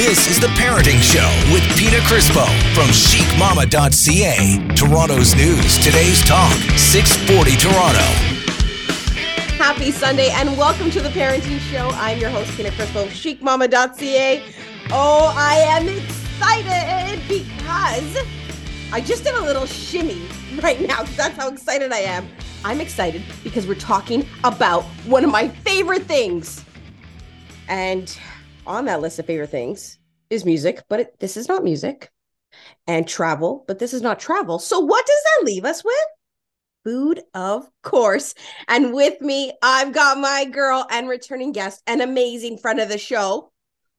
This is The Parenting Show with Pina Crispo from chicmama.ca. Toronto's news, today's talk, 640 Toronto. Happy Sunday and welcome to the Parenting Show. I'm your host, Pina Crispo, chicmama.ca. Oh, I am excited because I just did a little shimmy right now because that's how excited I am. I'm excited because we're talking about one of my favorite things. And on that list of favorite things is music, but it, this is not music, and travel, but this is not travel. So, what does that leave us with? Food, of course. And with me, I've got my girl and returning guest, an amazing friend of the show,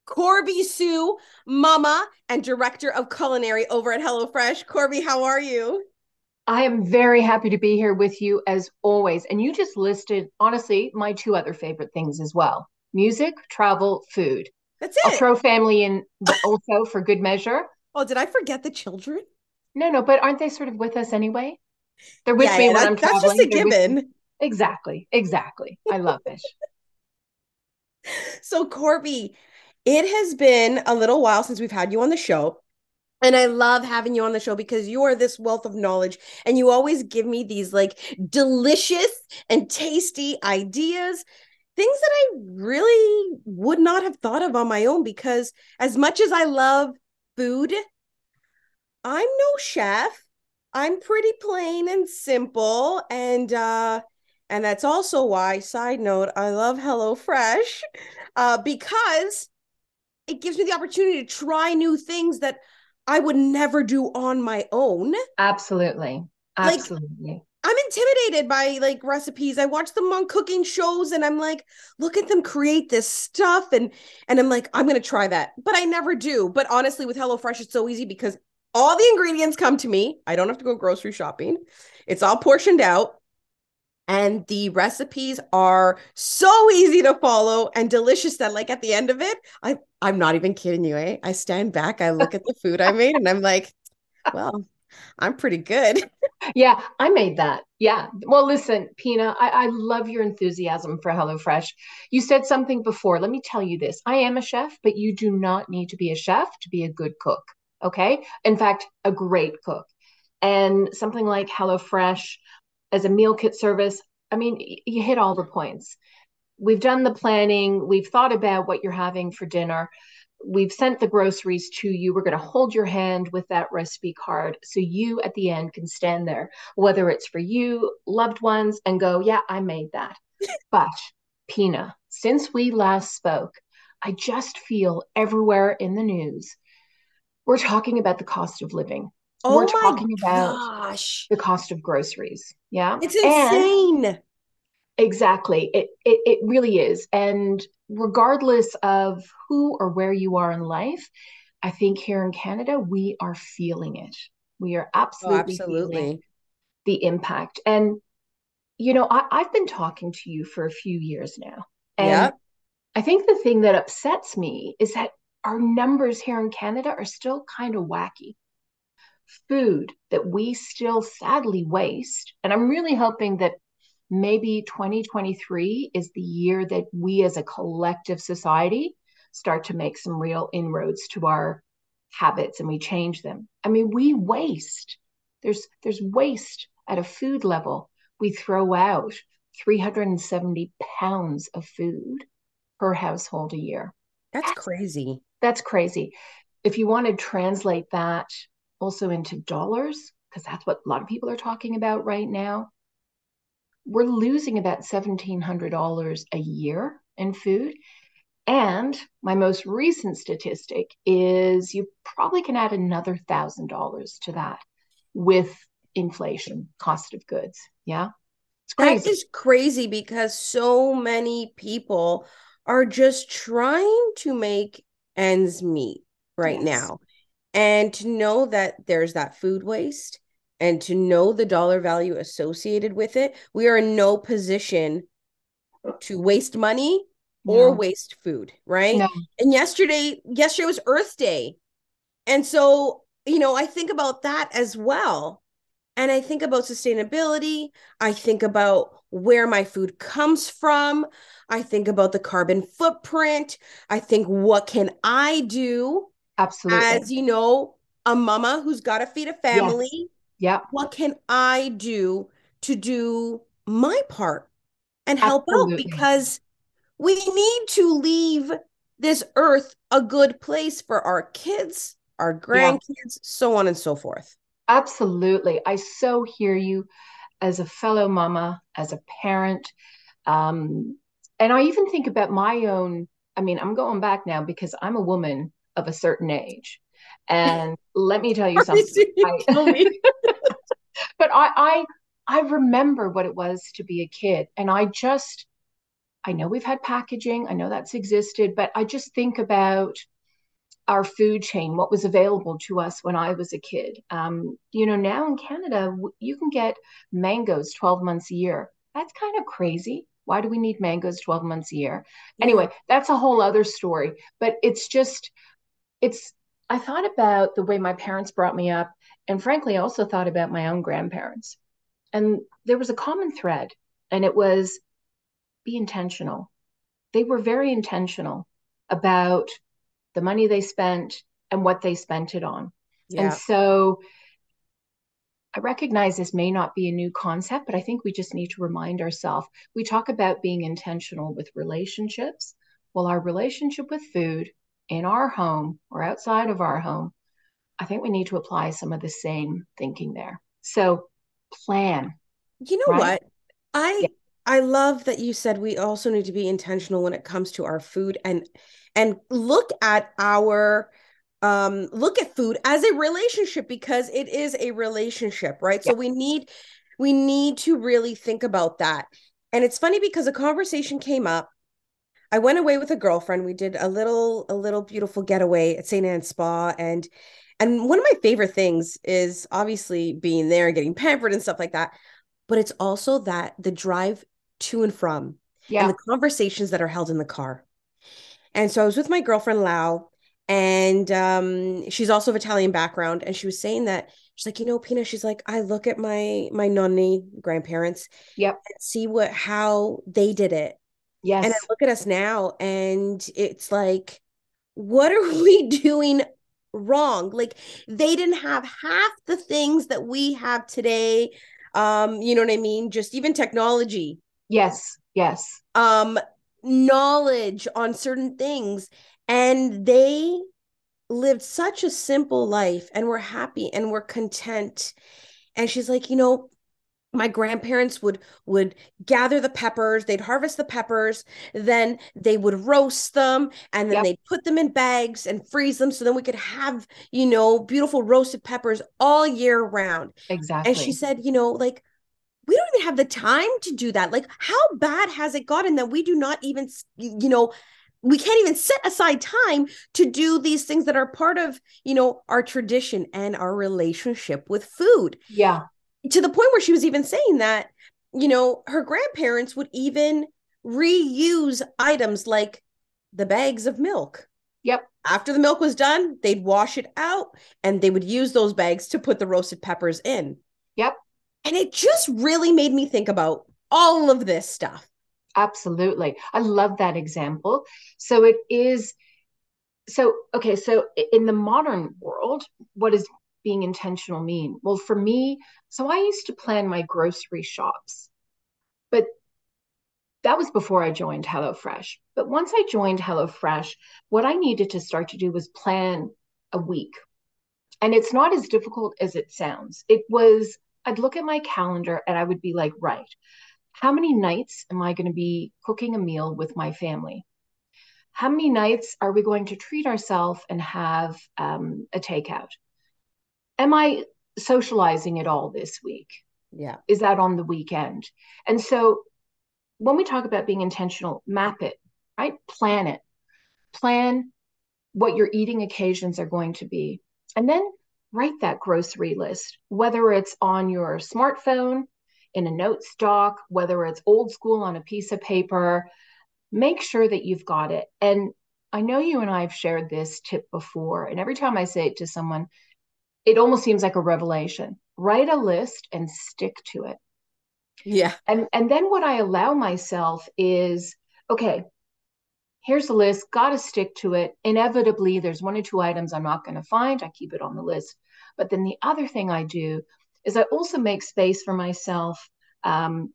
Corby Sue, mama and director of culinary over at HelloFresh. Corby, how are you? I am very happy to be here with you as always. And you just listed, honestly, my two other favorite things as well music, travel, food. That's it. I'll throw family in also for good measure. Oh, did I forget the children? No, no, but aren't they sort of with us anyway? They're with Yeah, me yeah, when that- I'm that's traveling. just a They're with- given. Exactly, exactly. I love this. So, Corby, it has been a little while since we've had you on the show. And I love having you on the show because you are this wealth of knowledge and you always give me these like delicious and tasty ideas, things that I really would not have thought of on my own. Because as much as I love food, I'm no chef. I'm pretty plain and simple. And, uh, and that's also why, side note, I love HelloFresh uh, because it gives me the opportunity to try new things that I would never do on my own. Absolutely. Like- Absolutely. I'm intimidated by like recipes. I watch them on cooking shows and I'm like, look at them create this stuff and and I'm like, I'm going to try that. But I never do. But honestly with HelloFresh it's so easy because all the ingredients come to me. I don't have to go grocery shopping. It's all portioned out. And the recipes are so easy to follow and delicious that like at the end of it, I I'm not even kidding you, eh? I stand back, I look at the food I made and I'm like, well, I'm pretty good. Yeah, I made that. Yeah. Well, listen, Pina, I, I love your enthusiasm for HelloFresh. You said something before. Let me tell you this. I am a chef, but you do not need to be a chef to be a good cook. Okay. In fact, a great cook. And something like HelloFresh as a meal kit service, I mean, you hit all the points. We've done the planning, we've thought about what you're having for dinner. We've sent the groceries to you. We're going to hold your hand with that recipe card so you at the end can stand there, whether it's for you, loved ones, and go, Yeah, I made that. But, Pina, since we last spoke, I just feel everywhere in the news, we're talking about the cost of living. Oh we're my talking about gosh. the cost of groceries. Yeah. It's And- insane. Exactly. It, it it really is. And regardless of who or where you are in life, I think here in Canada, we are feeling it. We are Oh, absolutely, feeling absolutely. the impact. And you know, I, I've been talking to you for a few years now. And Yeah. I think the thing that upsets me is that our numbers here in Canada are still kind of wacky. Food that we still sadly waste. And I'm really hoping that maybe 2023 is the year that we as a collective society start to make some real inroads to our habits and we change them. I mean, we waste. There's there's waste at a food level. We throw out 370 pounds of food per household a year. That's crazy. That's crazy. If you want to translate that also into dollars, because that's what a lot of people are talking about right now, we're losing about $1,700 a year in food. And my most recent statistic is you probably can add another $1,000 to that with inflation, cost of goods. Yeah. It's That crazy. is crazy because so many people are just trying to make ends meet right Yes. now. And to know that there's that food waste and to know the dollar value associated with it, we are in no position to waste money or No. waste food, right? No. And yesterday, yesterday was Earth Day. And so, you know, I think about that as well. and I think about sustainability. I think about where my food comes from. I think about the carbon footprint. I think what can I do Absolutely. as you know, a mama who's got to feed a family. Yes. Yeah. What can I do to do my part and help Absolutely. out because we need to leave this earth a good place for our kids, our grandkids, yeah. so on and so forth. Absolutely. I so hear you as a fellow mama, as a parent. Um, and I even think about my own. I mean, I'm going back now because I'm a woman of a certain age. And let me tell you something. I, but I, I I remember what it was to be a kid. And I just I know we've had packaging, I know that's existed, but I just think about our food chain, what was available to us when I was a kid. Um, you know, now in Canada, you can get mangoes 12 months a year. That's kind of crazy. Why do we need mangoes 12 months a year? Anyway, that's a whole other story. But it's just, it's, I thought about the way my parents brought me up. And frankly, I also thought about my own grandparents. And there was a common thread, and it was be intentional. They were very intentional about the money they spent and what they spent it on. Yeah. And so I recognize this may not be a new concept, but I think we just need to remind ourselves. We talk about being intentional with relationships. Well, our relationship with food in our home or outside of our home, I think we need to apply some of the same thinking there. So plan. You know right? what? I yeah. I love that you said we also need to be intentional when it comes to our food and and look at our um look at food as a relationship because it is a relationship, right? Yeah. So we need we need to really think about that. And it's funny because a conversation came up. I went away with a girlfriend. We did a little a little beautiful getaway at St. Anne's Spa and and one of my favorite things is obviously being there and getting pampered and stuff like that. But it's also that the drive to and from yeah. and the conversations that are held in the car. And so I was with my girlfriend Lau, and um, she's also of Italian background, and she was saying that she's like, you know, Pina, she's like, I look at my my nonni grandparents, yep, see what how they did it, yes, and I look at us now, and it's like, what are we doing wrong. Like they didn't have half the things that we have today. Um, you know what I mean? Just even technology. Yes, yes. Um, knowledge on certain things. And they lived such a simple life and were happy and were content. And she's like, you know, my grandparents would would gather the peppers they'd harvest the peppers then they would roast them and then yep. they'd put them in bags and freeze them so then we could have you know beautiful roasted peppers all year round. Exactly and she said you know like we don't even have the time to do that. Like how bad has it gotten that we do not even you know we can't even set aside time to do these things that are part of you know our tradition and our relationship with food? Yeah to the point where she was even saying that, you know, her grandparents would even reuse items like the bags of milk. Yep. After the milk was done, they'd wash it out and they would use those bags to put the roasted peppers in. Yep. And it just really made me think about all of this stuff. Absolutely. I love that example. So it is so okay, so in the modern world, what is being intentional mean? Well, for me, so I used to plan my grocery shops, but that was before I joined HelloFresh. But once I joined HelloFresh, what I needed to start to do was plan a week. And it's not as difficult as it sounds. It was, I'd look at my calendar and I would be like, right, how many nights am I going to be cooking a meal with my family? How many nights are we going to treat ourselves and have um, a takeout? Am I socializing at all this week? Yeah. Is that on the weekend? And so when we talk about being intentional, map it, right? Plan it. Plan what your eating occasions are going to be. And then write that grocery list, whether it's on your smartphone, in a notes doc, whether it's old school on a piece of paper. Make sure that you've got it. And I know you and I have shared this tip before. And every time I say it to someone, it almost seems like a revelation. write a list and stick to it. Yeah. And and then what I allow myself is okay, here's the list, got to stick to it. Inevitably, there's one or two items I'm not going to find. I keep it on the list. But then the other thing I do is I also make space for myself. Um,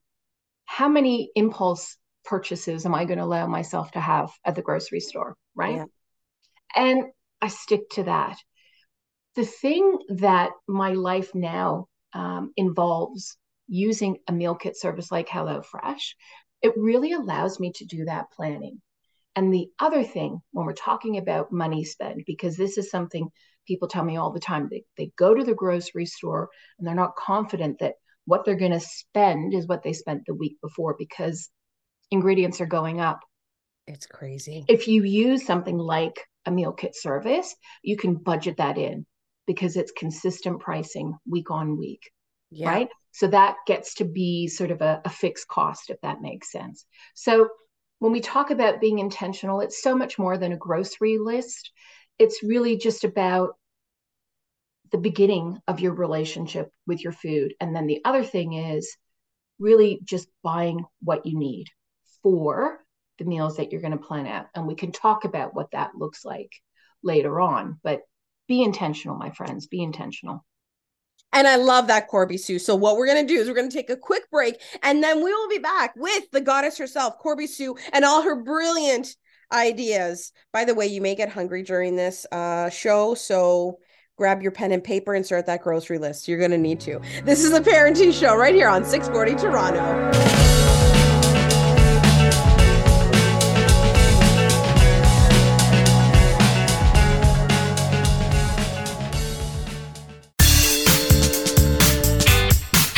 how many impulse purchases am I going to allow myself to have at the grocery store? Right. Yeah. And I stick to that. The thing that my life now um, involves using a meal kit service like HelloFresh, it really allows me to do that planning. And the other thing, when we're talking about money spend, because this is something people tell me all the time, they, they go to the grocery store and they're not confident that what they're going to spend is what they spent the week before because ingredients are going up. It's crazy. If you use something like a meal kit service, you can budget that in because it's consistent pricing week on week. Yeah. Right. So that gets to be sort of a, a fixed cost, if that makes sense. So when we talk about being intentional, it's so much more than a grocery list. It's really just about the beginning of your relationship with your food. And then the other thing is really just buying what you need for the meals that you're going to plan out. And we can talk about what that looks like later on. But be intentional, my friends, be intentional. And I love that Corby Sue. So what we're going to do is we're going to take a quick break and then we will be back with the goddess herself, Corby Sue, and all her brilliant ideas. By the way, you may get hungry during this uh, show, so grab your pen and paper and start that grocery list. You're going to need to. This is the Parenting Show right here on 640 Toronto.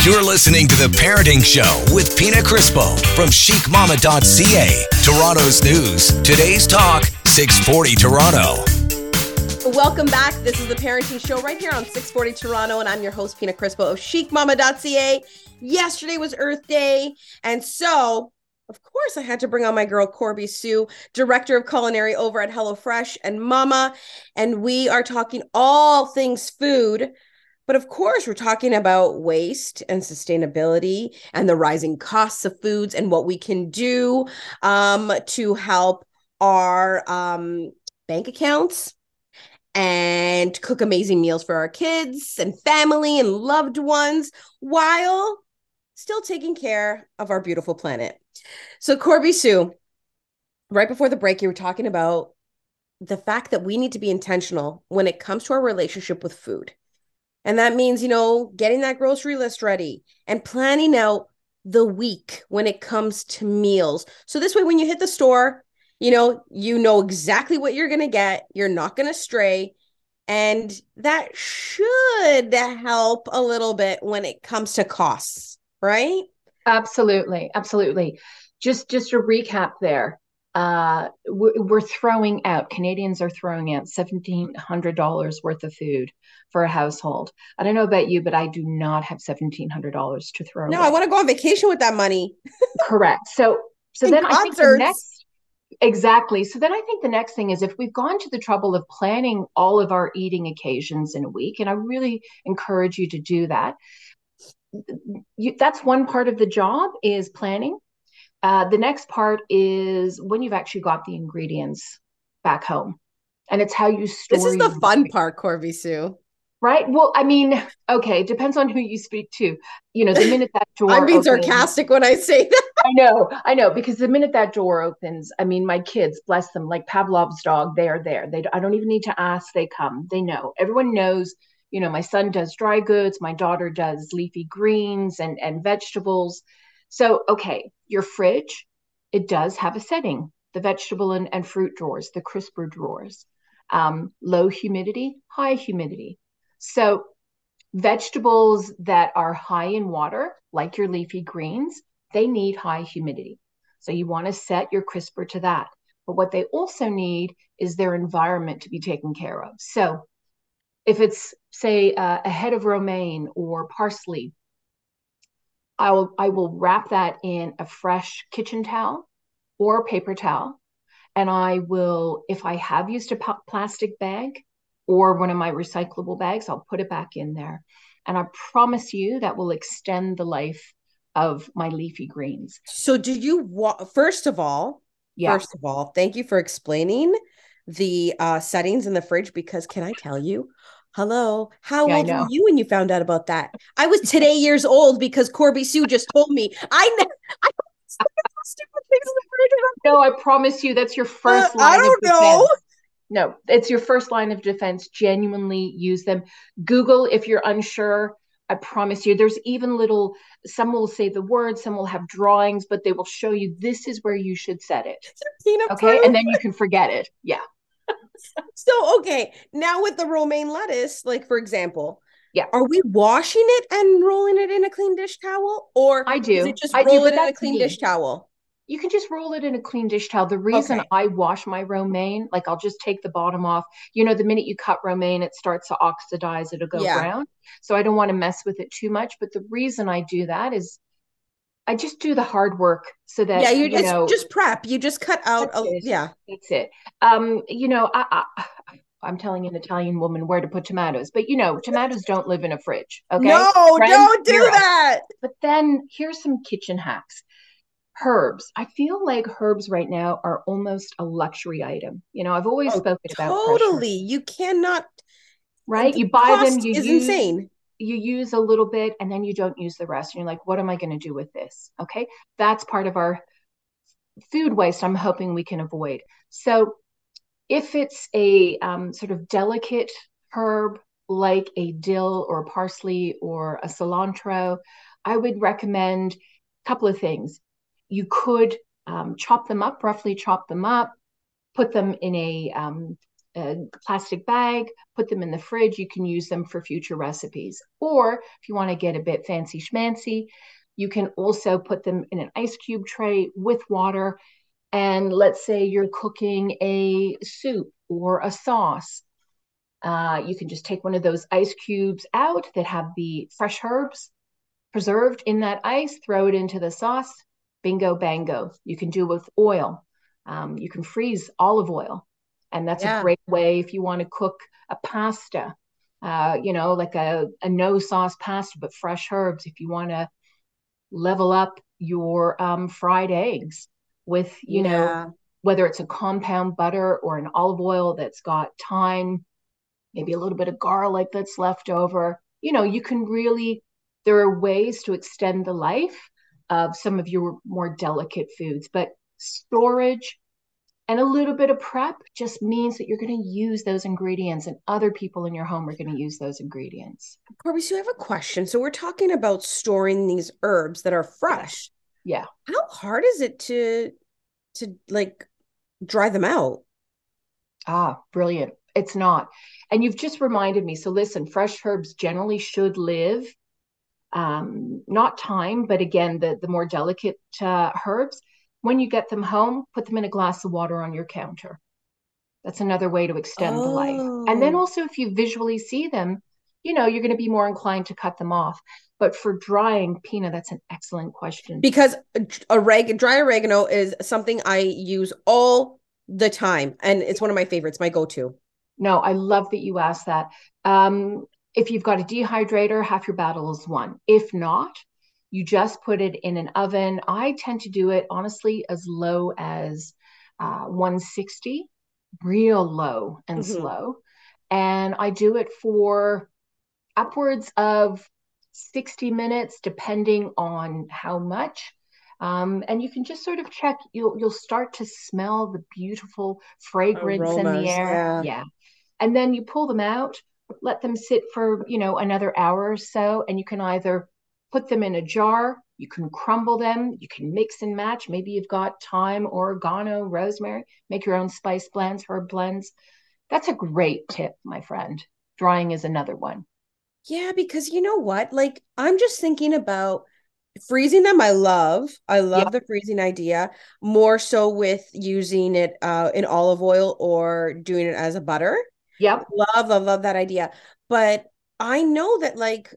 You're listening to The Parenting Show with Pina Crispo from chicmama.ca. Toronto's news. Today's talk, 640 Toronto. Welcome back. This is The Parenting Show right here on 640 Toronto, and I'm your host, Pina Crispo of chicmama.ca. Yesterday was Earth Day, and so of course, I had to bring on my girl Corby Sue, director of culinary over at HelloFresh and Mama. And we are talking all things food but of course, we're talking about waste and sustainability and the rising costs of foods and what we can do um, to help our um, bank accounts and cook amazing meals for our kids and family and loved ones while still taking care of our beautiful planet. So, Corby Sue, right before the break, you were talking about the fact that we need to be intentional when it comes to our relationship with food. And that means, you know, getting that grocery list ready and planning out the week when it comes to meals. So this way, when you hit the store, you know, you know exactly what you're going to get. You're not going to stray. And that should help a little bit when it comes to costs, right? Absolutely. Absolutely. Just just a recap there uh, we're throwing out Canadians are throwing out seventeen hundred dollars worth of food for a household. I don't know about you, but I do not have seventeen hundred dollars to throw. No, away. I want to go on vacation with that money. Correct. So, so and then concerts. I think the next exactly. So then I think the next thing is if we've gone to the trouble of planning all of our eating occasions in a week, and I really encourage you to do that. You, that's one part of the job is planning uh, the next part is when you've actually got the ingredients back home, and it's how you store. This is the fun part, Corby Sue. Right. Well, I mean, okay, depends on who you speak to. You know, the minute that door. I'm being opens, sarcastic when I say that. I know, I know, because the minute that door opens, I mean, my kids, bless them, like Pavlov's dog, they are there. They, I don't even need to ask; they come. They know. Everyone knows. You know, my son does dry goods. My daughter does leafy greens and and vegetables. So, okay, your fridge, it does have a setting the vegetable and, and fruit drawers, the crisper drawers, um, low humidity, high humidity. So, vegetables that are high in water, like your leafy greens, they need high humidity. So, you want to set your crisper to that. But what they also need is their environment to be taken care of. So, if it's, say, uh, a head of romaine or parsley, I will I will wrap that in a fresh kitchen towel or paper towel, and I will, if I have used a plastic bag or one of my recyclable bags, I'll put it back in there. And I promise you that will extend the life of my leafy greens. So, do you wa- first of all? Yeah. First of all, thank you for explaining the uh, settings in the fridge because can I tell you? Hello, how yeah, old were you when you found out about that? I was today years old because Corby Sue just told me. I know. I stupid things in the fridge. No, I promise you, that's your uh, first. Uh, I don't know. No, it's your first line of defense. Genuinely use them. Google if you're unsure. I promise you, there's even little, some will say the word, some will have drawings, but they will show you this is where you should set it. Okay. And then you can forget it. Yeah. So, okay. Now with the romaine lettuce, like for example, yeah. Are we washing it and rolling it in a clean dish towel? Or I do. Is it just I roll do, it in a clean me. dish towel? you can just roll it in a clean dish towel. The reason okay. I wash my romaine, like I'll just take the bottom off. You know, the minute you cut romaine, it starts to oxidize, it'll go yeah. brown. So I don't want to mess with it too much. But the reason I do that is I just do the hard work so that yeah, you, you know, just prep. You just cut out. A, yeah, that's it. Um, you know, I, I I'm telling an Italian woman where to put tomatoes, but you know, tomatoes don't live in a fridge. Okay. No, Friends, don't do zero. that. But then here's some kitchen hacks herbs. I feel like herbs right now are almost a luxury item. You know, I've always oh, spoken about totally. You cannot right. You buy them. You is use, insane. You use a little bit and then you don't use the rest. And you're like, what am I going to do with this? Okay, that's part of our food waste. I'm hoping we can avoid. So, if it's a um, sort of delicate herb like a dill or parsley or a cilantro, I would recommend a couple of things you could um, chop them up, roughly chop them up, put them in a, um, plastic bag, put them in the fridge. You can use them for future recipes. Or if you want to get a bit fancy schmancy, you can also put them in an ice cube tray with water. And let's say you're cooking a soup or a sauce. Uh, you can just take one of those ice cubes out that have the fresh herbs preserved in that ice, throw it into the sauce, bingo bango. You can do with oil. Um, you can freeze olive oil, and that's yeah. a great way if you want to cook a pasta. Uh, you know, like a, a no sauce pasta, but fresh herbs. If you want to level up your um, fried eggs with, you yeah. know, whether it's a compound butter or an olive oil that's got thyme, maybe a little bit of garlic that's left over. You know, you can really, there are ways to extend the life of some of your more delicate foods. But storage and a little bit of prep just means that you're going to use those ingredients and other people in your home are going to use those ingredients. Corby, so I have a question. So we're talking about storing these herbs that are fresh. Yeah. How hard is it to to like dry them out? Ah, brilliant. It's not. And you've just reminded me. So listen, fresh herbs generally should live um, not thyme, but again, the, the more delicate uh, herbs. When you get them home, put them in a glass of water on your counter. That's another way to extend oh. the life. And then oh. also, if you visually see them, you know, you're going to be more inclined to cut them off. But for drying, Pina, that's an excellent question. Because oreg- dry oregano is something I use all the time. And it's one of my favorites, my go to. No, I love that you asked that. Um, if you've got a dehydrator, half your battle is won. If not, you just put it in an oven. I tend to do it honestly as low as uh, 160, real low and mm-hmm. slow. And I do it for upwards of 60 minutes, depending on how much. Um, and you can just sort of check. You'll you'll start to smell the beautiful fragrance Aromas, in the air. Yeah. yeah, and then you pull them out let them sit for, you know, another hour or so. And you can either put them in a jar, you can crumble them, you can mix and match. Maybe you've got thyme, oregano, rosemary, make your own spice blends, herb blends. That's a great tip, my friend. Drying is another one. Yeah, because you know what? Like, I'm just thinking about freezing them i love i love yep. the freezing idea more so with using it uh, in olive oil or doing it as a butter Yep. Love, love, love that idea. But I know that like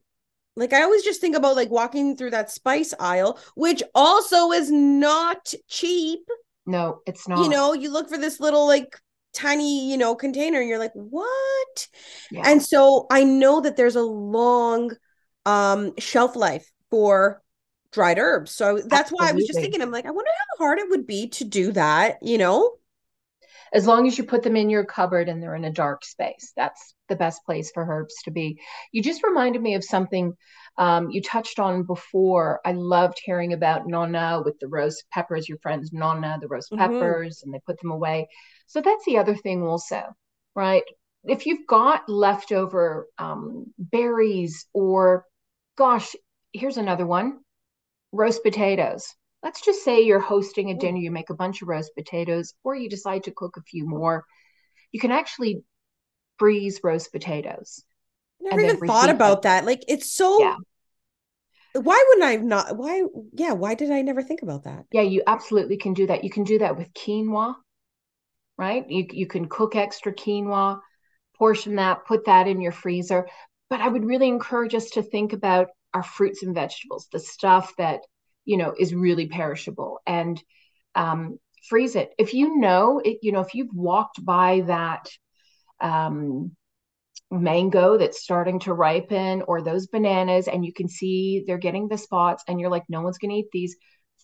like I always just think about like walking through that spice aisle, which also is not cheap. No, it's not. You know, you look for this little like tiny, you know, container and you're like, "What?" Yeah. And so I know that there's a long um shelf life for dried herbs. So that's Absolutely. why I was just thinking, I'm like, I wonder how hard it would be to do that, you know? As long as you put them in your cupboard and they're in a dark space, that's the best place for herbs to be. You just reminded me of something um, you touched on before. I loved hearing about Nonna with the roast peppers, your friends Nonna, the roast mm-hmm. peppers, and they put them away. So that's the other thing also, right? If you've got leftover um, berries or, gosh, here's another one roast potatoes. Let's just say you're hosting a dinner, you make a bunch of roast potatoes, or you decide to cook a few more. You can actually freeze roast potatoes. Never even thought about them. that. Like it's so yeah. Why wouldn't I not? Why? Yeah. Why did I never think about that? Yeah, you absolutely can do that. You can do that with quinoa, right? You you can cook extra quinoa, portion that, put that in your freezer. But I would really encourage us to think about our fruits and vegetables, the stuff that you know is really perishable, and um, freeze it. If you know it, you know if you've walked by that um, mango that's starting to ripen, or those bananas, and you can see they're getting the spots, and you're like, no one's going to eat these.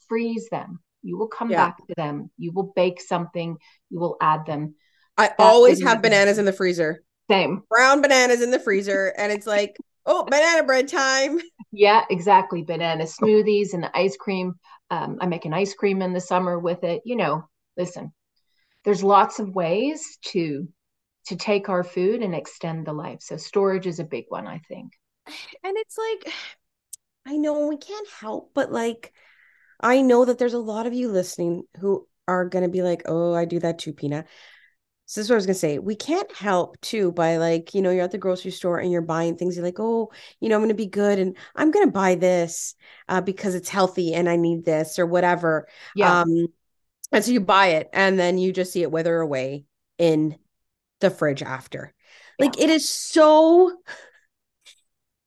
Freeze them. You will come yeah. back to them. You will bake something. You will add them. I that always have bananas in the freezer. Same. Brown bananas in the freezer, and it's like oh, banana bread time. Yeah, exactly. Banana smoothies and the ice cream. Um, I make an ice cream in the summer with it. You know, listen, there's lots of ways to to take our food and extend the life. So storage is a big one, I think. And it's like, I know we can't help, but like, I know that there's a lot of you listening who are going to be like, oh, I do that too, Pina. So this is what I was gonna say. We can't help too by like, you know, you're at the grocery store and you're buying things. You're like, oh, you know, I'm gonna be good and I'm gonna buy this uh, because it's healthy and I need this or whatever. Yeah. Um, and so you buy it and then you just see it wither away in the fridge after. Like yeah. it is so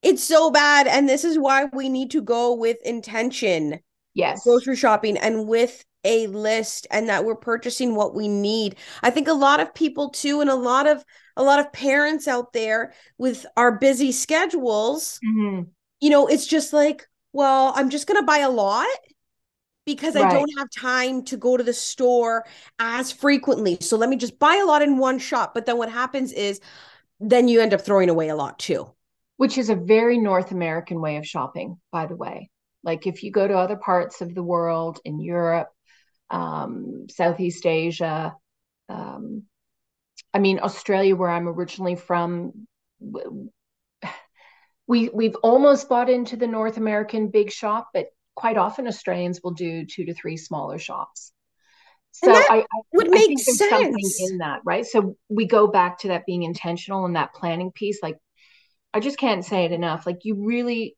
it's so bad. And this is why we need to go with intention. Yes. Grocery shopping and with a list and that we're purchasing what we need. I think a lot of people too and a lot of a lot of parents out there with our busy schedules, mm-hmm. you know, it's just like, well, I'm just going to buy a lot because right. I don't have time to go to the store as frequently. So let me just buy a lot in one shot. But then what happens is then you end up throwing away a lot too. Which is a very North American way of shopping, by the way. Like if you go to other parts of the world in Europe, um, Southeast Asia. Um, I mean, Australia, where I'm originally from, we we've almost bought into the North American big shop, but quite often Australians will do two to three smaller shops. So I, I, would I make sense something in that, right? So we go back to that being intentional and that planning piece. Like, I just can't say it enough. Like, you really,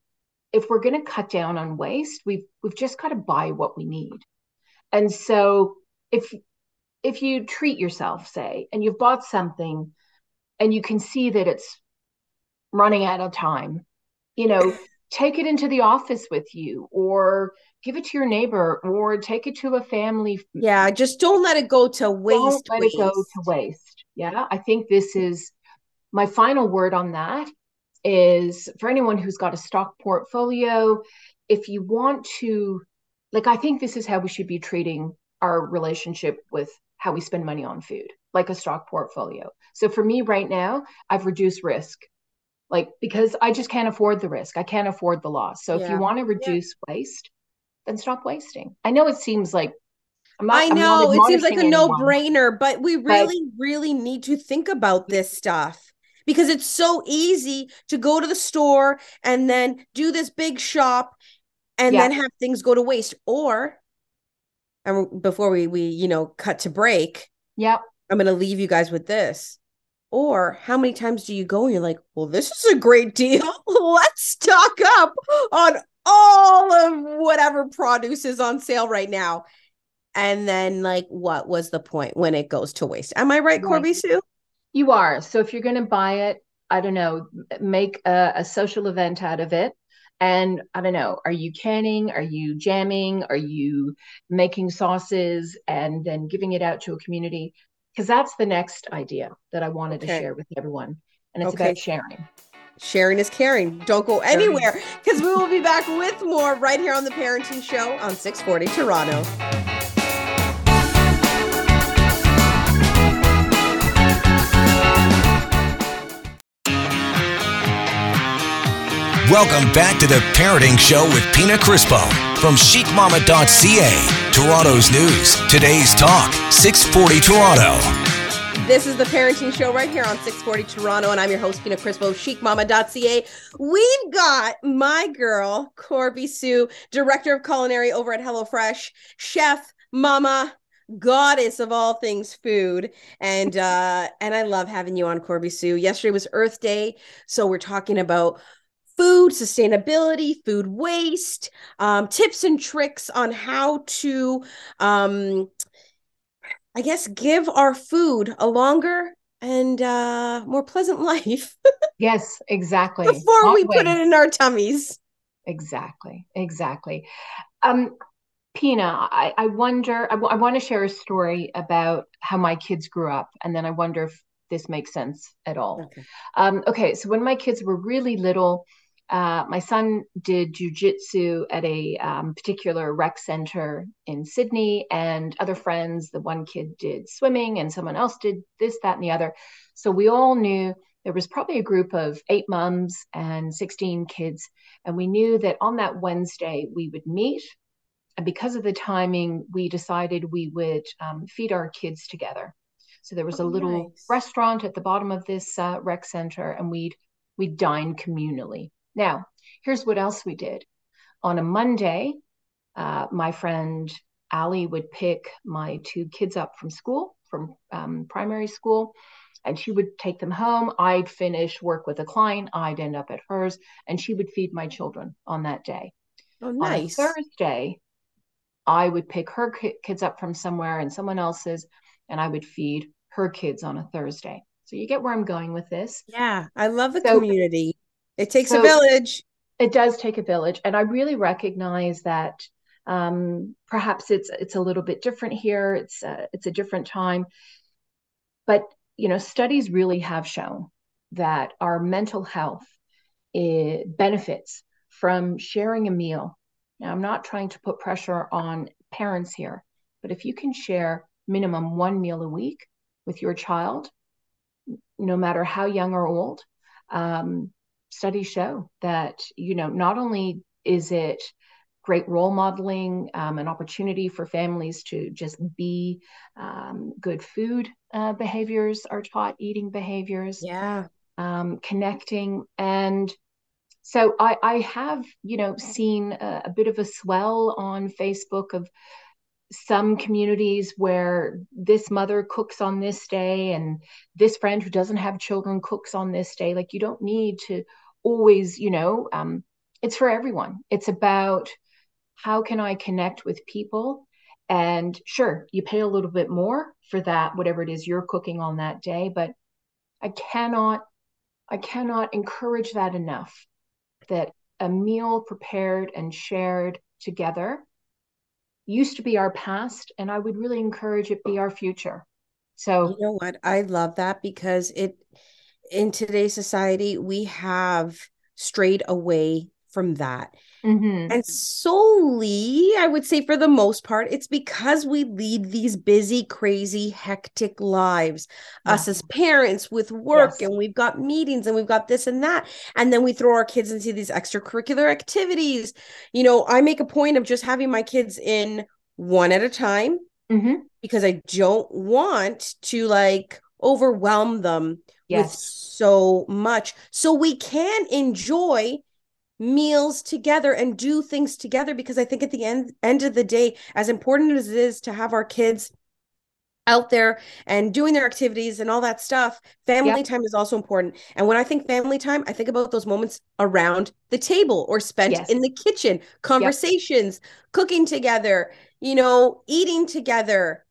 if we're going to cut down on waste, we've we've just got to buy what we need. And so if if you treat yourself, say, and you've bought something and you can see that it's running out of time, you know, take it into the office with you or give it to your neighbor or take it to a family. Yeah, just don't let it go to waste. Don't let waste. it go to waste. Yeah, I think this is my final word on that is for anyone who's got a stock portfolio, if you want to like i think this is how we should be treating our relationship with how we spend money on food like a stock portfolio so for me right now i've reduced risk like because i just can't afford the risk i can't afford the loss so yeah. if you want to reduce yeah. waste then stop wasting i know it seems like not, i know it seems like a no-brainer but we really but, really need to think about this stuff because it's so easy to go to the store and then do this big shop and yeah. then have things go to waste or and before we we you know cut to break yep i'm going to leave you guys with this or how many times do you go and you're like well this is a great deal let's stock up on all of whatever produce is on sale right now and then like what was the point when it goes to waste am i right, right. corby sue you are so if you're going to buy it i don't know make a, a social event out of it and I don't know, are you canning? Are you jamming? Are you making sauces and then giving it out to a community? Because that's the next idea that I wanted okay. to share with everyone. And it's okay. about sharing. sharing is caring. Don't go anywhere because we will be back with more right here on the Parenting Show on 640 Toronto. Welcome back to the Parenting Show with Pina Crispo from chicmama.ca, Toronto's news, today's talk, 640 Toronto. This is the Parenting Show right here on 640 Toronto, and I'm your host, Pina Crispo, chicmama.ca. We've got my girl, Corby Sue, Director of Culinary over at HelloFresh, Chef, Mama, goddess of all things food and uh and i love having you on corby sue yesterday was earth day so we're talking about food sustainability, food waste, um, tips and tricks on how to, um, I guess, give our food a longer and uh, more pleasant life. yes, exactly. Before we put it in our tummies. Exactly, exactly. Um, Pina, I, I wonder, I, w- I want to share a story about how my kids grew up, and then I wonder if this makes sense at all. Okay. Um, okay, so when my kids were really little, uh, my son did jujitsu at a um, particular rec center in Sydney, and other friends, the one kid did swimming, and someone else did this, that, and the other. So we all knew there was probably a group of eight moms and 16 kids. And we knew that on that Wednesday we would meet. And because of the timing, we decided we would um, feed our kids together. So there was a oh, little nice. restaurant at the bottom of this uh, rec center, and we'd we'd dine communally. Now, here's what else we did. On a Monday, uh, my friend Ali would pick my two kids up from school, from um, primary school, and she would take them home. I'd finish work with a client, I'd end up at hers, and she would feed my children on that day. Oh, nice. On Thursday, I would pick her kids up from somewhere and someone else's, and I would feed her kids on a Thursday. So you get where I'm going with this. Yeah, I love the so, community. It takes so a village. It does take a village, and I really recognize that. Um, perhaps it's it's a little bit different here. It's a, it's a different time, but you know, studies really have shown that our mental health eh, benefits from sharing a meal. Now, I'm not trying to put pressure on parents here, but if you can share minimum one meal a week with your child, no matter how young or old, um, studies show that you know not only is it great role modeling, um, an opportunity for families to just be um, good food uh, behaviors are taught, eating behaviors, yeah, um, connecting, and so I, I have you know seen a, a bit of a swell on Facebook of some communities where this mother cooks on this day and this friend who doesn't have children cooks on this day. Like you don't need to always, you know, um, it's for everyone. It's about how can I connect with people? And sure, you pay a little bit more for that, whatever it is you're cooking on that day, but I cannot, I cannot encourage that enough that a meal prepared and shared together used to be our past and i would really encourage it be our future so you know what i love that because it in today's society, we have strayed away from that. Mm-hmm. And solely, I would say for the most part, it's because we lead these busy, crazy, hectic lives. Yeah. Us as parents with work, yes. and we've got meetings and we've got this and that. And then we throw our kids into these extracurricular activities. You know, I make a point of just having my kids in one at a time mm-hmm. because I don't want to like overwhelm them yes. with so much. So we can enjoy meals together and do things together because I think at the end end of the day, as important as it is to have our kids out there and doing their activities and all that stuff, family time is also important. And when I think family time, I think about those moments around the table or spent yes. in the kitchen, conversations, cooking together, you know, eating together,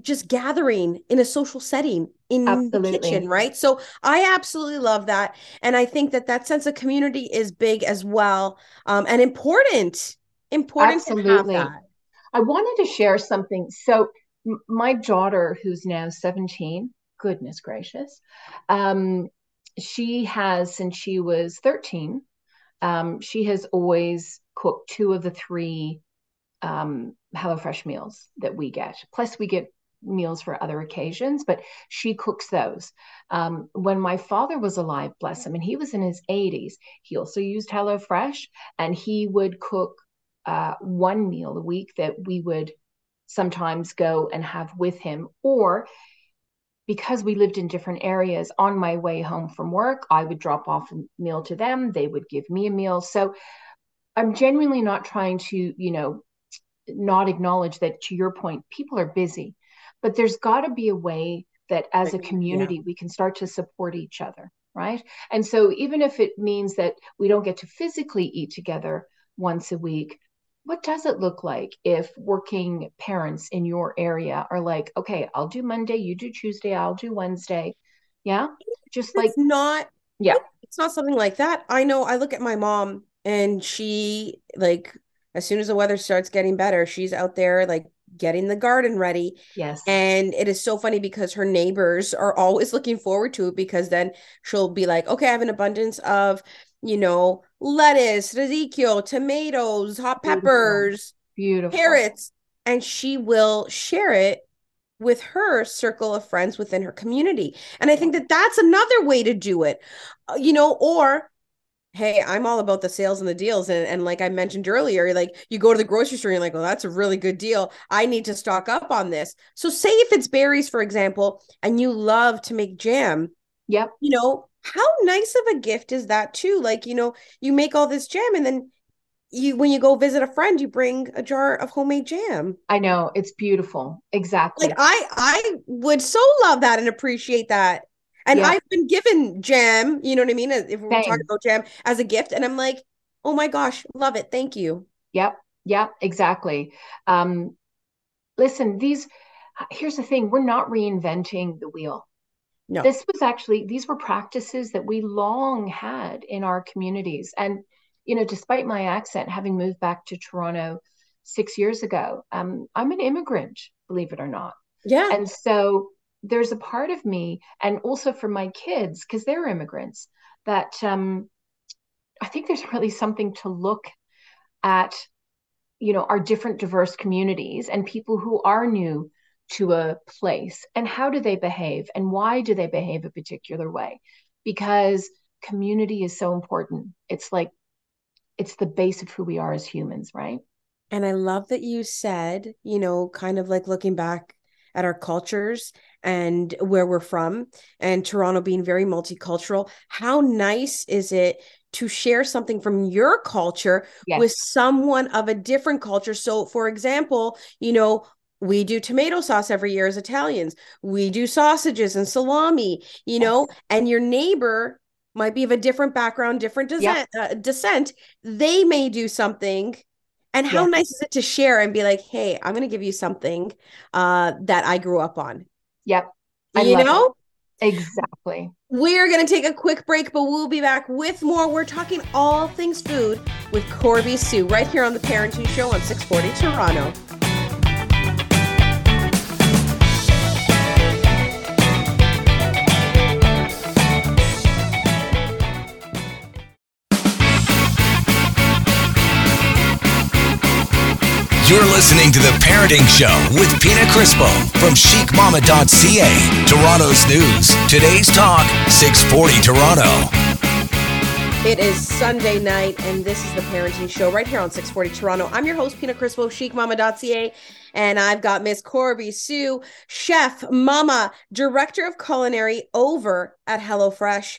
just gathering in a social setting in absolutely. the kitchen right? So i absolutely love that. And i think that that sense of community is big as well. Um, and important important absolutely. i wanted to share something. So m- my daughter who's now 17 goodness gracious um, she has since she was 13 um, she has always cooked two of the three um, HelloFresh meals that we get. Plus, we get meals for other occasions, but she cooks those. Um, when my father was alive, bless him, and he was in his 80s, he also used HelloFresh and he would cook uh, one meal a week that we would sometimes go and have with him. Or because we lived in different areas, on my way home from work, I would drop off a meal to them. They would give me a meal. So I'm genuinely not trying to, you know, not acknowledge that to your point, people are busy, but there's got to be a way that as a community yeah. we can start to support each other, right? And so even if it means that we don't get to physically eat together once a week, what does it look like if working parents in your area are like, okay, I'll do Monday, you do Tuesday, I'll do Wednesday. Yeah. Just it's like not yeah. It's not something like that. I know I look at my mom and she like as soon as the weather starts getting better, she's out there like getting the garden ready. Yes. And it is so funny because her neighbors are always looking forward to it because then she'll be like, okay, I have an abundance of, you know, lettuce, Ezekiel, tomatoes, hot peppers, beautiful, carrots. And she will share it with her circle of friends within her community. And I think that that's another way to do it, uh, you know, or hey, I'm all about the sales and the deals. And, and like I mentioned earlier, like you go to the grocery store and you're like, well, that's a really good deal. I need to stock up on this. So say if it's berries, for example, and you love to make jam. Yep. You know, how nice of a gift is that too? Like, you know, you make all this jam and then you when you go visit a friend, you bring a jar of homemade jam. I know. It's beautiful. Exactly. Like I I would so love that and appreciate that. And yeah. I've been given jam, you know what I mean? If we're Same. talking about jam as a gift, and I'm like, oh my gosh, love it. Thank you. Yep. Yep. Exactly. Um, listen, these, here's the thing we're not reinventing the wheel. No. This was actually, these were practices that we long had in our communities. And, you know, despite my accent, having moved back to Toronto six years ago, um, I'm an immigrant, believe it or not. Yeah. And so there's a part of me and also for my kids because they're immigrants that um, i think there's really something to look at you know our different diverse communities and people who are new to a place and how do they behave and why do they behave a particular way? Because community is so important. It's like it's the base of who we are as humans right? And i love that you said you know kind of like looking back at our cultures and where we're from and Toronto being very multicultural. How nice is it to share something from your culture yes. with someone of a different culture? So, for example, you know, we do tomato sauce every year as Italians. We do sausages and salami, you yes. know, and your neighbor might be of a different background, different descent, yep. uh, descent. They may do something and how yes. nice is it to share and be like, hey, I'm going to give you something uh, that I grew up on. Yep. I you know? It. Exactly. We're going to take a quick break, but we'll be back with more. We're talking all things food with Corby Sue right here on The Parenting Show on 640 Toronto. You're listening to The Parenting Show with Pina Crispo from chicmama.ca. Toronto's news. Today's talk, 640 Toronto. It is Sunday night, and this is The Parenting Show right here on 640 Toronto. I'm your host, Pina Crispo, chicmama.ca, and I've got Miss Corby Sue, chef, mama, director of culinary over at HelloFresh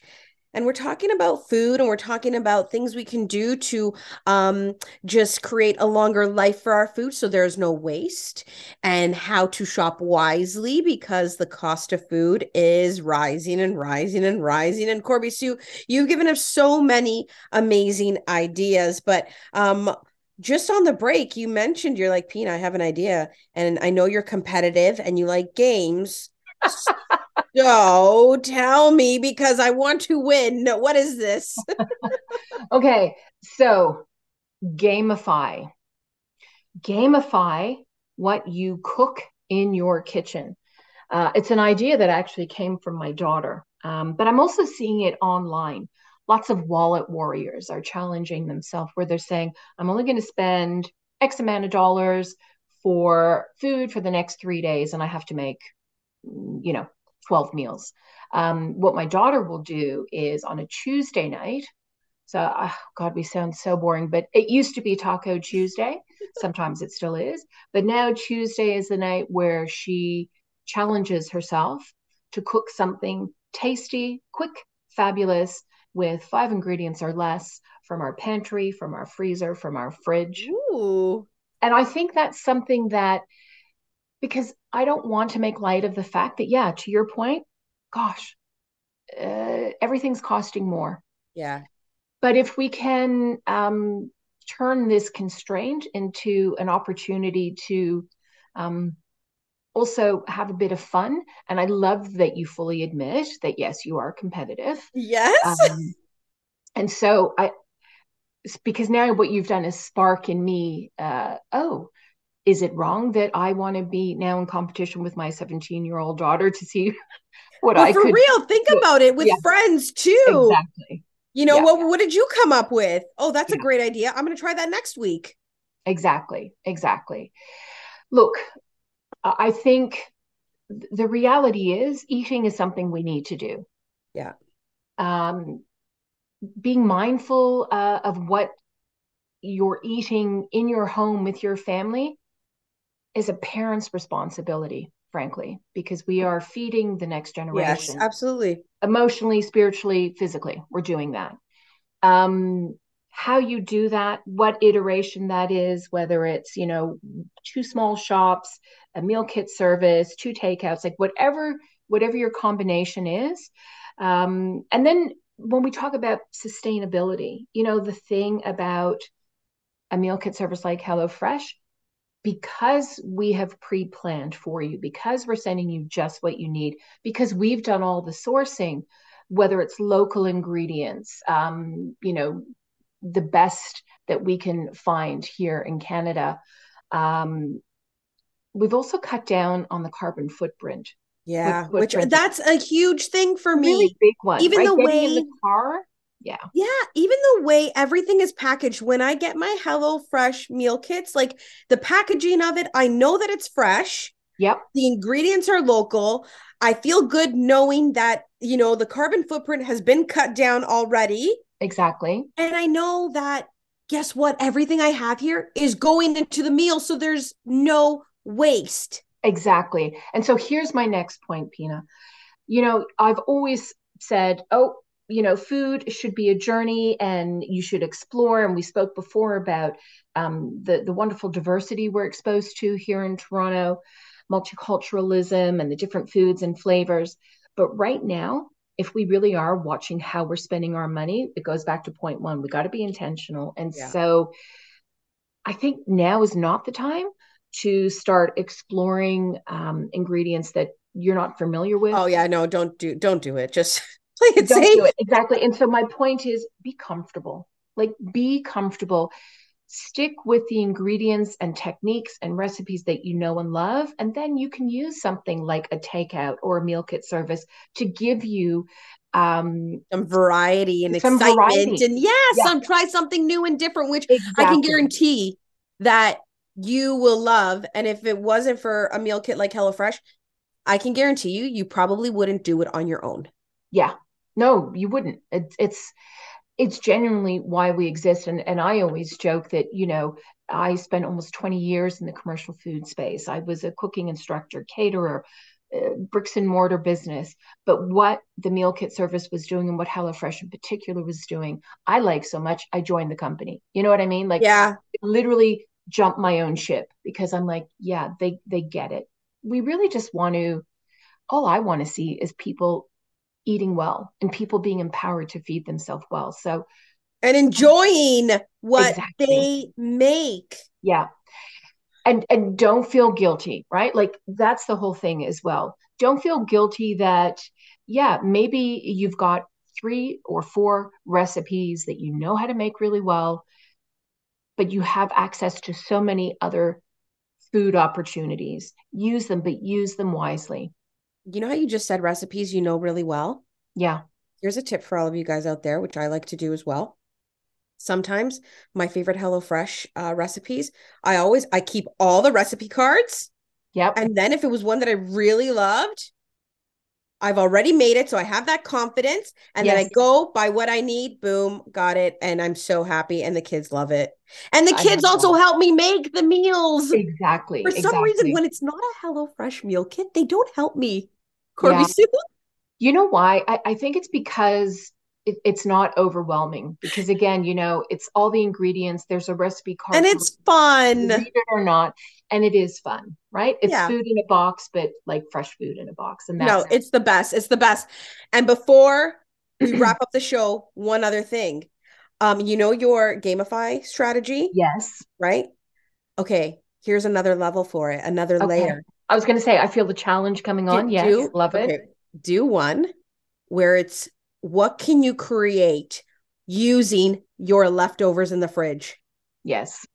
and we're talking about food and we're talking about things we can do to um, just create a longer life for our food so there's no waste and how to shop wisely because the cost of food is rising and rising and rising. And corby sue you've given us so many amazing ideas but um, just on the break you mentioned you're like pina i have an idea and i know you're competitive and you like games so tell me because I want to win. What is this? okay, so gamify. Gamify what you cook in your kitchen. Uh, it's an idea that actually came from my daughter. Um, but I'm also seeing it online. Lots of wallet warriors are challenging themselves where they're saying, I'm only going to spend X amount of dollars for food for the next three days, and I have to make, you know, 12 meals. Um, what my daughter will do is on a Tuesday night, so, oh God, we sound so boring, but it used to be Taco Tuesday. Sometimes it still is. But now Tuesday is the night where she challenges herself to cook something tasty, quick, fabulous, with five ingredients or less from our pantry, from our freezer, from our fridge. Ooh. And I think that's something that, because I don't want to make light of the fact that, yeah, to your point, gosh, uh, everything's costing more. Yeah. But if we can um, turn this constraint into an opportunity to um, also have a bit of fun, and I love that you fully admit that yes, you are competitive. Yes. Um, and so I, because now what you've done is spark in me. Uh, oh, is it wrong that I want to be now in competition with my 17 year old daughter to see what well, I for could real? Think do? about it with yeah. friends too. Exactly. You know, yeah. what what did you come up with? Oh, that's yeah. a great idea. I'm going to try that next week. Exactly. Exactly. Look, I think the reality is eating is something we need to do. Yeah. Um, being mindful uh, of what you're eating in your home with your family is a parent's responsibility frankly, because we are feeding the next generation. Yes, absolutely. Emotionally, spiritually, physically, we're doing that. Um, how you do that, what iteration that is, whether it's, you know, two small shops, a meal kit service, two takeouts, like whatever, whatever your combination is. Um, and then when we talk about sustainability, you know, the thing about a meal kit service like HelloFresh, because we have pre planned for you, because we're sending you just what you need, because we've done all the sourcing, whether it's local ingredients, um, you know, the best that we can find here in Canada. Um, we've also cut down on the carbon footprint. Yeah, which that's a huge thing for me. Really big one. Even right? the Getting way in the car yeah. Yeah even the way everything is packaged when i get my hello fresh meal kits like the packaging of it i know that it's fresh. Yep. The ingredients are local. I feel good knowing that you know the carbon footprint has been cut down already. Exactly. And i know that guess what? Everything i have here is going into the meal so there's no waste. Exactly. And so here's my next point pina. You know i've always said oh you know, food should be a journey and you should explore. And we spoke before about um, the, the wonderful diversity we're exposed to here in Toronto, multiculturalism and the different foods and flavors. But right now, if we really are watching how we're spending our money, it goes back to point one. We got to be intentional. And yeah. so I think now is not the time to start exploring um, ingredients that you're not familiar with. Oh yeah, no, don't do don't do it. Just play it Don't safe. Do it. Exactly. And so my point is be comfortable. Like be comfortable. Stick with the ingredients and techniques and recipes that you know and love. And then you can use something like a takeout or a meal kit service to give you um some variety and some excitement variety. and yeah, yeah, some try something new and different which exactly. i can guarantee that you will love and if it wasn't for a meal kit like HelloFresh I can guarantee you you probably wouldn't do it on your own. Yeah, no, you wouldn't. It's it's it's genuinely why we exist. And and I always joke that, you know, I spent almost 20 years in the commercial food space. I was a cooking instructor, caterer, uh, bricks and mortar business. But what the meal kit service was doing and what HelloFresh in particular was doing, I like so much. I joined the company. You know what I mean? Like, yeah, literally jump my own ship because I'm like, yeah, they they get it. We really just want to. All I want to see is people eating well and people being empowered to feed themselves well. So, and enjoying what exactly. they make. Yeah. And and don't feel guilty, right? Like that's the whole thing as well. Don't feel guilty that yeah, maybe you've got three or four recipes that you know how to make really well, but you have access to so many other food opportunities. Use them, but use them wisely you know how you just said recipes you know really well? Yeah. Here's a tip for all of you guys out there, which I like to do as well. Sometimes my favorite HelloFresh uh, recipes, I always I keep all the recipe cards. Yep. And then if it was one that I really loved, I've already made it, so I have that confidence, and yes. then I go by what I need. Boom, got it, and I'm so happy, and the kids love it, and the kids also help me make the meals. Exactly. For some exactly. reason, when it's not a HelloFresh meal kit, they don't help me. Corby yeah. Sue. You know why? I, I think it's because it, it's not overwhelming because again you know it's all the ingredients there's a recipe card and it's fun read it or not and it is fun right it's yeah. food in a box but like fresh food in a box and no it's the best it's the best and before we wrap up the show one other thing um you know your gamify strategy yes right okay here's another level for it another okay. layer i was going to say i feel the challenge coming on do, yes do, love okay. it do one where it's what can you create using your leftovers in the fridge? Yes.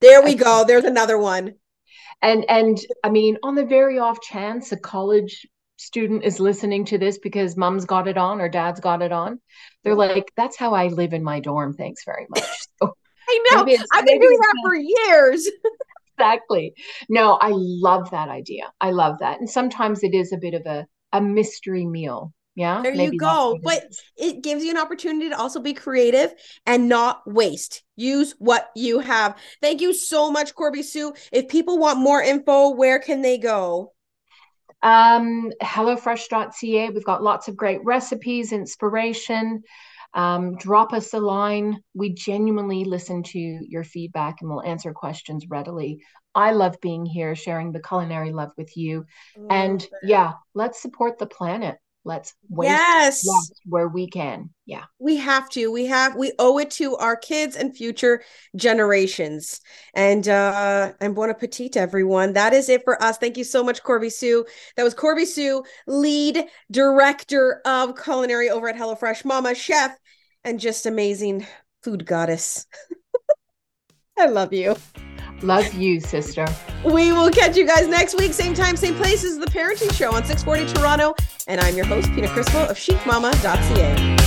There we go. There's another one. And and I mean, on the very off chance a college student is listening to this because mom's got it on or dad's got it on, they're like, "That's how I live in my dorm." Thanks very much. So I know. I've been doing that for years. exactly. No, I love that idea. I love that. And sometimes it is a bit of a a mystery meal yeah. There you go. But it gives you an opportunity to also be creative and not waste. Use what you have. Thank you so much, Corby Sue. If people want more info, where can they go? Um, HelloFresh.ca. We've got lots of great recipes, inspiration. Um, drop us a line. We genuinely listen to your feedback and we'll answer questions readily. I love being here, sharing the culinary love with you. Love and it. yeah, let's support the planet let's waste yes. where we can. Yeah. We have to. We have we owe it to our kids and future generations. And uh and bon appetit everyone. That is it for us. Thank you so much corby sue. That was corby sue lead director of culinary over at hellofresh mama chef and just amazing food goddess i love you Love you, sister. We will catch you guys next week, same time, same place as the Parenting Show on 640 Toronto. And I'm your host, Pina Crispo of chicmama.ca.